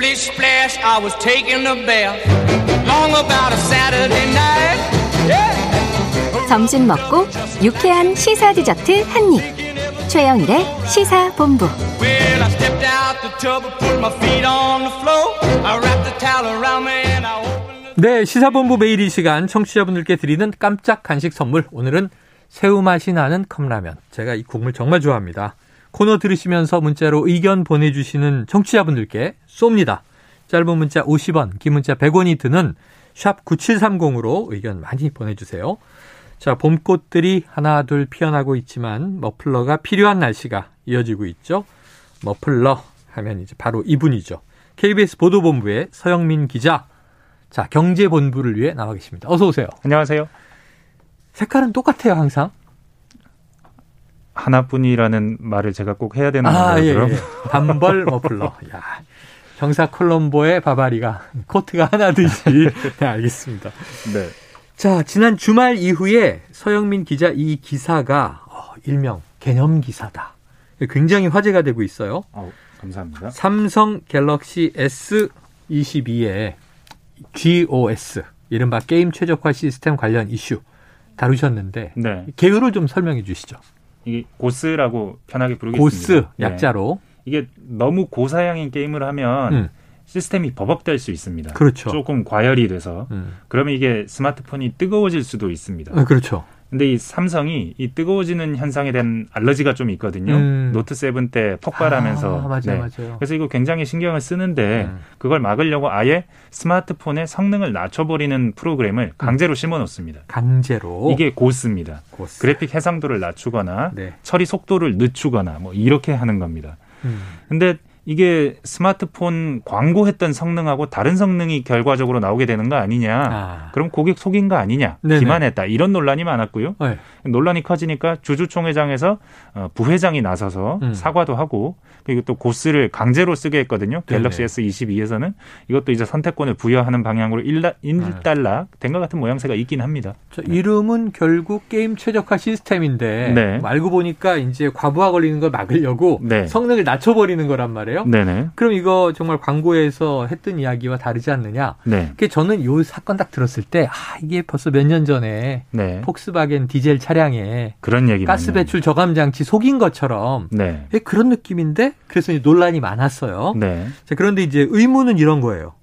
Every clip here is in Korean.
Splish splash, I was taking a bath. Long about a Saturday night. Yeah. 점심 먹고 유쾌한 시사 디저트 한 입. 최영일의 시사 본부. Well, I stepped out the tub and put my feet on the floor. I wrapped the towel around me and I opened the 네, 시사본부 매일 이 시간 청취자분들께 드리는 깜짝 간식 선물. 오늘은 새우 맛이 나는 컵라면. 제가 이 국물 정말 좋아합니다. 코너 들으시면서 문자로 의견 보내주시는 청취자분들께 쏩니다. 짧은 문자 50원, 긴 문자 100원이 드는 샵 9730으로 의견 많이 보내주세요. 자, 봄꽃들이 하나 둘 피어나고 있지만 머플러가 필요한 날씨가 이어지고 있죠. 머플러 하면 이제 바로 이분이죠. KBS 보도본부의 서영민 기자. 자, 경제본부를 위해 나와 계십니다. 어서 오세요. 안녕하세요. 색깔은 똑같아요, 항상. 하나뿐이라는 말을 제가 꼭 해야 되는 아, 건가요? 예, 그럼? 예. 단벌 머플러. 야. 형사 콜롬보의 바바리가 코트가 하나듯이. 네, 알겠습니다. 네. 자, 지난 주말 이후에 서영민 기자 이 기사가 어, 일명 개념 기사다. 굉장히 화제가 되고 있어요. 어, 감사합니다. 삼성 갤럭시 S22의 GOS, 이른바 게임 최적화 시스템 관련 이슈 다루셨는데 네. 개요를 좀 설명해 주시죠. 이게 고스라고 편하게 부르겠습니다. 고스 네. 약자로. 이게 너무 고사양인 게임을 하면 음. 시스템이 버벅될 수 있습니다. 그렇죠. 조금 과열이 돼서 음. 그러면 이게 스마트폰이 뜨거워질 수도 있습니다. 어, 그렇죠. 근데 이 삼성이 이 뜨거워지는 현상에 대한 알러지가 좀 있거든요. 음. 노트 7때 폭발하면서. 아, 맞아요, 네. 맞아요. 그래서 이거 굉장히 신경을 쓰는데 음. 그걸 막으려고 아예 스마트폰의 성능을 낮춰버리는 프로그램을 강제로 심어 놓습니다. 강제로 이게 고스입니다. 고스. 그래픽 해상도를 낮추거나 네. 처리 속도를 늦추거나 뭐 이렇게 하는 겁니다. 음. 근데 이게 스마트폰 광고했던 성능하고 다른 성능이 결과적으로 나오게 되는 거 아니냐. 아. 그럼 고객 속인 거 아니냐. 네네. 기만했다. 이런 논란이 많았고요. 네. 논란이 커지니까 주주총회장에서 어, 부회장이 나서서 음. 사과도 하고 그리고 또 고스를 강제로 쓰게 했거든요. 네네. 갤럭시 S22에서는 이것도 이제 선택권을 부여하는 방향으로 일라, 일단락 된 것 같은 모양새가 있긴 합니다. 저 이름은 결국 게임 최적화 시스템인데 네. 알고 보니까 이제 과부하 걸리는 걸 막으려고 네. 성능을 낮춰버리는 거란 말이에요. 네네. 그럼 이거 정말 광고에서 했던 이야기와 다르지 않느냐? 네. 그 저는 요 사건 딱 들었을 때 아, 이게 벌써 몇 년 전에 네. 폭스바겐 디젤 차량에 그런 얘기 가스 배출 저감 장치 속인 것처럼 네. 예, 그런 느낌인데 그래서 논란이 많았어요. 네. 자, 그런데 이제 의문은 이런 거예요.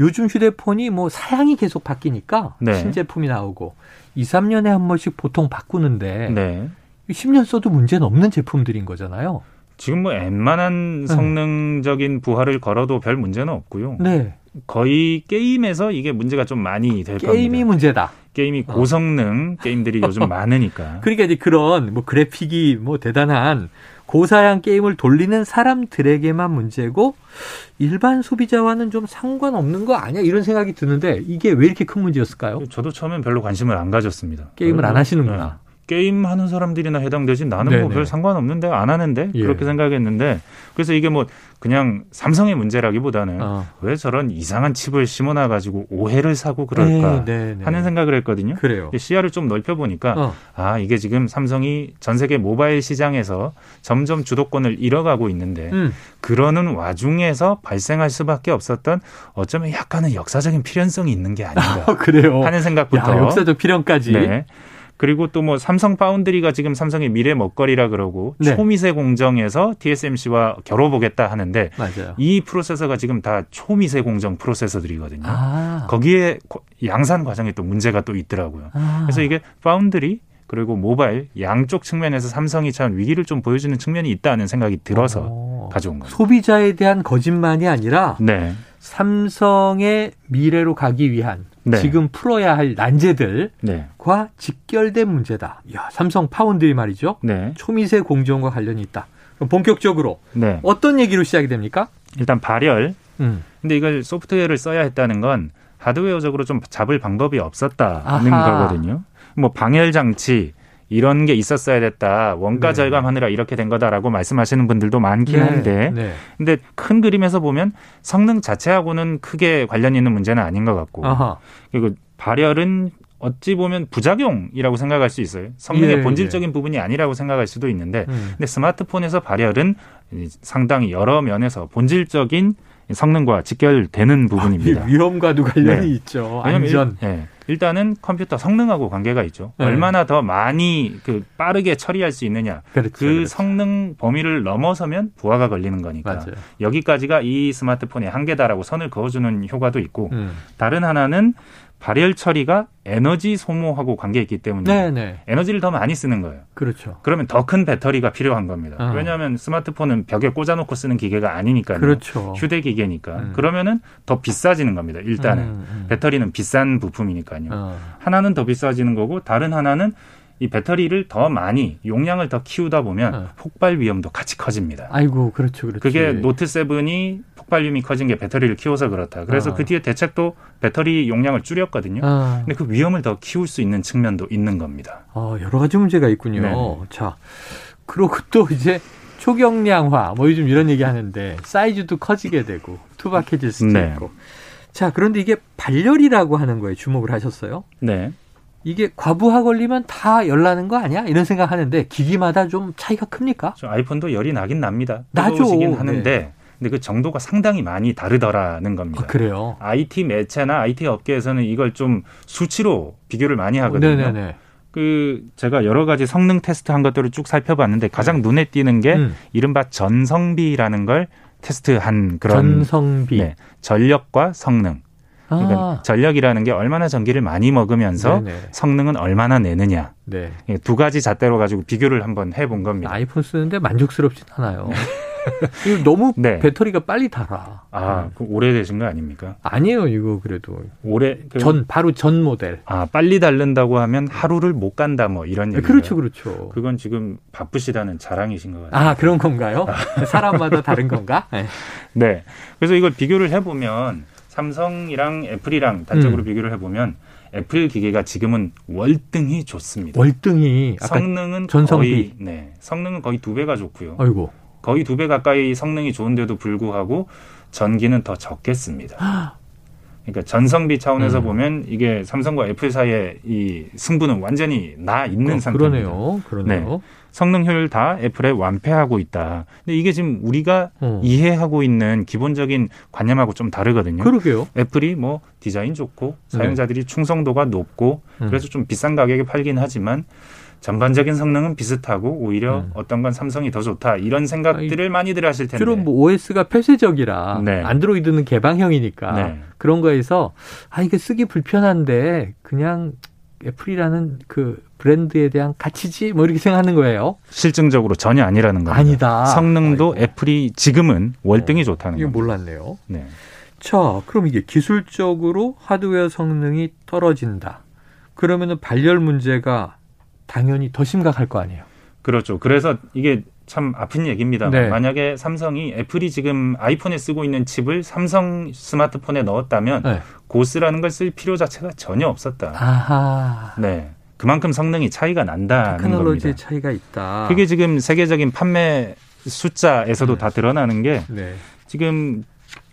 요즘 휴대폰이 뭐 사양이 계속 바뀌니까 네. 신제품이 나오고 2, 3년에 한 번씩 보통 바꾸는데 네. 10년 써도 문제는 없는 제품들인 거잖아요. 지금 뭐 웬만한 성능적인 부하를 걸어도 별 문제는 없고요. 네. 거의 게임에서 이게 문제가 좀 많이 될 게임이 겁니다. 문제다. 게임이 고성능 게임들이 요즘 많으니까. 그러니까 이제 그런 뭐 그래픽이 뭐 대단한 고사양 게임을 돌리는 사람들에게만 문제고 일반 소비자와는 좀 상관없는 거 아니야 이런 생각이 드는데 이게 왜 이렇게 큰 문제였을까요? 저도 처음엔 별로 관심을 안 가졌습니다. 게임을 안 하시는구나. 네. 게임 하는 사람들이나 해당되지 나는. 뭐 별 상관없는데 안 하는데 예. 그렇게 생각했는데 그래서 이게 뭐 그냥 삼성의 문제라기보다는 어. 왜 저런 이상한 칩을 심어놔 가지고 오해를 사고 그럴까 네, 네, 네. 하는 생각을 했거든요. 그래요. 시야를 좀 넓혀 보니까 어. 아 이게 지금 삼성이 전 세계 모바일 시장에서 점점 주도권을 잃어가고 있는데 음. 그러는 와중에서 발생할 수밖에 없었던 어쩌면 약간은 역사적인 필연성이 있는 게 아닌가 어, 그래요. 하는 생각부터 야, 역사적 필연까지. 네. 그리고 또 뭐 삼성 파운드리가 지금 삼성의 미래 먹거리라 그러고 네. 초미세 공정에서 TSMC와 겨뤄보겠다 하는데 맞아요. 이 프로세서가 지금 다 초미세 공정 프로세서들이거든요. 아. 거기에 고- 양산 과정에 또 문제가 또 있더라고요. 아. 그래서 이게 파운드리 그리고 모바일 양쪽 측면에서 삼성이 참 위기를 좀 보여주는 측면이 있다는 생각이 들어서 어. 가져온 거예요. 소비자에 대한 거짓말이 아니라 네. 삼성의 미래로 가기 위한 네. 지금 풀어야 할 난제들과 네. 직결된 문제다. 야, 삼성 파운드리 말이죠. 네. 초미세 공정과 관련이 있다. 그럼 본격적으로 네. 어떤 얘기로 시작이 됩니까? 일단 발열. 음. 근데 이걸 소프트웨어를 써야 했다는 건 하드웨어적으로 좀 잡을 방법이 없었다는 아하. 거거든요. 뭐 방열 장치 이런 게 있었어야 됐다. 원가 네. 절감하느라 이렇게 된 거다라고 말씀하시는 분들도 많긴 네, 한데 네. 근데 큰 그림에서 보면 성능 자체하고는 크게 관련 있는 문제는 아닌 것 같고 아하. 그리고 발열은 어찌 보면 부작용이라고 생각할 수 있어요. 성능의 예, 본질적인 부분이 아니라고 생각할 수도 있는데 음. 근데 스마트폰에서 발열은 상당히 여러 면에서 본질적인 성능과 직결되는 부분입니다. 위- 위험과도 관련이 네. 있죠. 안전. 일, 예, 일단은 컴퓨터 성능하고 관계가 있죠. 네. 얼마나 더 많이 그 빠르게 처리할 수 있느냐. 그렇죠. 그 그렇죠. 성능 범위를 넘어서면 부하가 걸리는 거니까 맞아요. 여기까지가 이 스마트폰의 한계다라고 선을 그어주는 효과도 있고 음. 다른 하나는 발열 처리가 에너지 소모하고 관계 있기 때문에 네, 네. 에너지를 더 많이 쓰는 거예요. 그렇죠. 그러면 더 큰 배터리가 필요한 겁니다. 어. 왜냐하면 스마트폰은 벽에 꽂아놓고 쓰는 기계가 아니니까요. 그렇죠. 휴대기계니까. 음. 그러면은 더 비싸지는 겁니다. 일단은 음, 음. 배터리는 비싼 부품이니까요. 어. 하나는 더 비싸지는 거고 다른 하나는 이 배터리를 더 많이 용량을 더 키우다 보면 어. 폭발 위험도 같이 커집니다. 아이고, 그렇죠. 그렇죠. 그게 노트 7이 폭발률이 커진 게 배터리를 키워서 그렇다. 그래서 아. 그 뒤에 대책도 배터리 용량을 줄였거든요. 아, 근데 그 위험을 더 키울 수 있는 측면도 있는 겁니다. 어, 여러 가지 문제가 있군요. 네네. 자, 그리고 또 이제 초경량화, 뭐 요즘 이런 얘기 하는데 사이즈도 커지게 되고 투박해질 수도 네. 있고. 자, 그런데 이게 발열이라고 하는 거에 주목을 하셨어요. 네. 이게 과부하 걸리면 다 열나는 거 아니야? 이런 생각 하는데 기기마다 좀 차이가 큽니까? 저 아이폰도 열이 나긴 납니다. 나죠. 뜨거우시긴 하는데 근데 그 정도가 상당히 많이 다르더라는 겁니다. 아, 그래요. IT 매체나 IT 업계에서는 이걸 좀 수치로 비교를 많이 하거든요. 네네네. 그 제가 여러 가지 성능 테스트 한 것들을 쭉 살펴봤는데 가장 눈에 띄는 게 음, 이른바 전성비라는 걸 테스트한 그런 전성비. 네, 전력과 성능. 그러니까 아, 전력이라는 게 얼마나 전기를 많이 먹으면서 네네. 성능은 얼마나 내느냐. 네. 예, 두 가지 잣대로 가지고 비교를 한번 해본 겁니다. 아이폰 쓰는데 만족스럽진 않아요. 너무 네. 배터리가 빨리 달아. 아, 그 오래되신 거 아닙니까? 아니에요, 이거 그래도. 오래 그- 전, 바로 전 모델. 아 빨리 달른다고 하면 하루를 못 간다 뭐 이런 얘기. 그렇죠, 그렇죠. 그건 지금 바쁘시다는 자랑이신 것 같아요. 아, 그런 건가요? 사람마다 다른 건가? 네. 네. 그래서 이걸 비교를 해 보면 삼성이랑 애플이랑 단적으로 음. 비교를 해보면 애플 기계가 지금은 월등히 좋습니다. 월등히. 성능은 전성비. 거의 네 성능은 거의 두 배가 좋고요. 아이고. 거의 두 배 가까이 성능이 좋은데도 불구하고 전기는 더 적게 씁니다. 그러니까 전성비 차원에서 음. 보면 이게 삼성과 애플 사이의 이 승부는 완전히 나 있는 어, 상태입니다. 그러네요. 그러네요. 성능 효율 다 애플에 완패하고 있다. 근데 이게 지금 우리가 어. 이해하고 있는 기본적인 관념하고 좀 다르거든요. 그러게요. 애플이 뭐 디자인 좋고 사용자들이 충성도가 높고 네. 음. 그래서 좀 비싼 가격에 팔긴 하지만 전반적인 성능은 비슷하고 오히려 음. 어떤 건 삼성이 더 좋다 이런 생각들을 많이들 하실 텐데 주로 뭐 OS가 폐쇄적이라 네. 안드로이드는 개방형이니까 네. 그런 거에서 아 이게 쓰기 불편한데 그냥 애플이라는 그 브랜드에 대한 가치지 뭐 이렇게 생각하는 거예요. 실증적으로 전혀 아니라는 겁니다. 아니다. 성능도 아이고. 애플이 지금은 월등히 좋다는 이거 겁니다. 몰랐네요. 네. 자, 그럼 이게 기술적으로 하드웨어 성능이 떨어진다. 그러면은 발열 문제가 당연히 더 심각할 거 아니에요. 그렇죠. 그래서 이게 참 아픈 얘기입니다. 네. 만약에 삼성이 애플이 지금 아이폰에 쓰고 있는 칩을 삼성 스마트폰에 넣었다면 네. 고스라는 걸 쓸 필요 자체가 전혀 없었다. 아하. 네. 그만큼 성능이 차이가 난다는 테크놀로지의 겁니다. 차이가 있다. 그게 지금 세계적인 판매 숫자에서도 네. 다 드러나는 게 네. 지금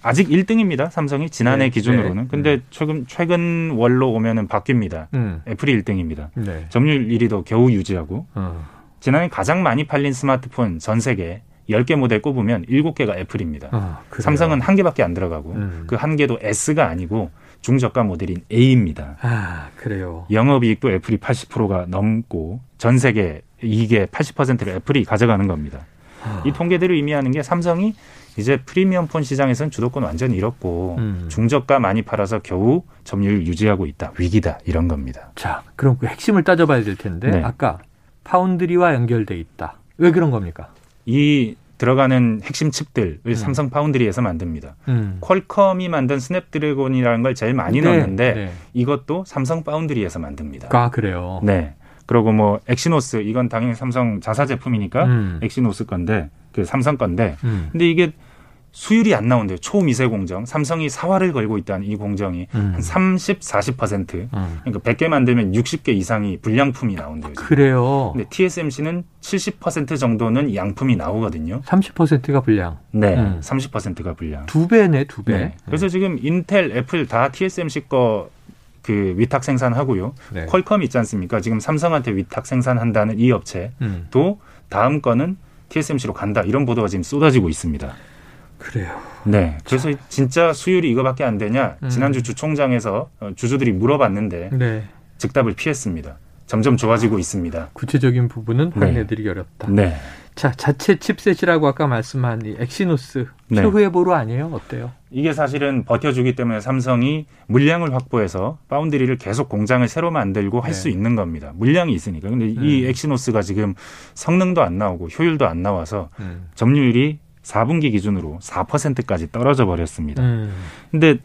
아직 1등입니다. 삼성이 지난해 네, 기준으로는. 네. 근데 최근 최근 월로 오면은 바뀝니다. 음. 애플이 1등입니다. 네. 점유율 1위도 겨우 유지하고 어. 지난해 가장 많이 팔린 스마트폰 전 세계 10개 모델 꼽으면 7개가 애플입니다. 어, 그래요. 삼성은 한 개밖에 안 들어가고 음. 그한 개도 S가 아니고 중저가 모델인 A입니다. 아, 그래요. 영업이익도 애플이 80%가 넘고 전 세계 이익의 80%를 애플이 가져가는 겁니다. 아. 이 통계들을 의미하는 게 삼성이 이제 프리미엄 폰 시장에서는 주도권 완전히 잃었고 음. 중저가 많이 팔아서 겨우 점유율 유지하고 있다. 위기다. 이런 겁니다. 자, 그럼 그 핵심을 따져봐야 될 텐데 네. 아까 파운드리와 연결돼 있다. 왜 그런 겁니까? 이 들어가는 핵심 칩들을 음. 삼성 파운드리에서 만듭니다. 음. 퀄컴이 만든 스냅드래곤이라는 걸 제일 많이 네, 넣었는데 네. 이것도 삼성 파운드리에서 만듭니다. 아, 그래요. 네. 그리고 뭐 엑시노스 이건 당연히 삼성 자사 제품이니까 음. 엑시노스 건데 그 삼성 건데 음. 근데 이게 수율이 안 나온대요. 초미세 공정. 삼성이 사활을 걸고 있다는 이 공정이 음. 한 30, 40%. 음. 그러니까 100개 만들면 60개 이상이 불량품이 나온대요. 지금. 그래요. 근데 TSMC는 70% 정도는 양품이 나오거든요. 30%가 불량. 네. 음. 30%가 불량. 두 배네, 두 배. 네. 그래서 지금 인텔, 애플 다 TSMC 거그 위탁 생산하고요. 네. 퀄컴 있지 않습니까? 지금 삼성한테 위탁 생산한다는 이 업체도 음. 다음 거는 TSMC로 간다. 이런 보도가 지금 쏟아지고 있습니다. 그래요. 네. 그래서 진짜 수율이 이거밖에 안 되냐? 음. 지난주 주총장에서 어, 주주들이 물어봤는데 네. 즉답을 피했습니다. 점점 좋아지고 있습니다. 구체적인 부분은 네. 확인해드리기 어렵다. 네. 자, 자체 칩셋이라고 아까 말씀한 이 엑시노스 네. 최후의 보루 아니에요? 어때요? 이게 사실은 버텨주기 때문에 삼성이 물량을 확보해서 파운드리를 계속 공장을 새로 만들고 할 네. 수 있는 겁니다. 물량이 있으니까. 근데 이 음. 엑시노스가 지금 성능도 안 나오고 효율도 안 나와서 음. 점유율이 4분기 기준으로 4%까지 떨어져 버렸습니다. 음. 근데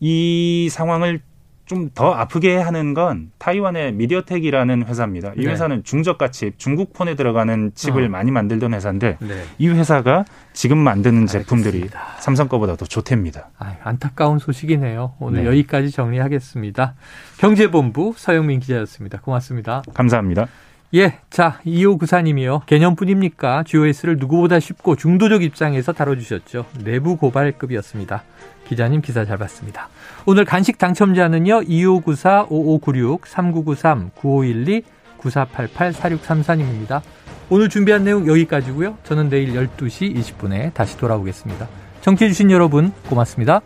이 상황을 좀 더 아프게 하는 건 타이완의 미디어텍이라는 회사입니다. 이 네. 회사는 중저가 칩, 중국 폰에 들어가는 칩을 어. 많이 만들던 회사인데 네. 이 회사가 지금 만드는 제품들이 알겠습니다. 삼성 거보다 더 좋답니다. 아유, 안타까운 소식이네요. 오늘 네. 여기까지 정리하겠습니다. 경제본부 서영민 기자였습니다. 고맙습니다. 감사합니다. 예, 자, 2594님이요. 개념뿐입니까? GOS를 누구보다 쉽고 중도적 입장에서 다뤄주셨죠. 내부 고발급이었습니다. 기자님 기사 잘 봤습니다. 오늘 간식 당첨자는요. 2594, 5596, 3993, 9512, 9488, 4634님입니다. 오늘 준비한 내용 여기까지고요. 저는 내일 12시 20분에 다시 돌아오겠습니다. 청취해주신 여러분 고맙습니다.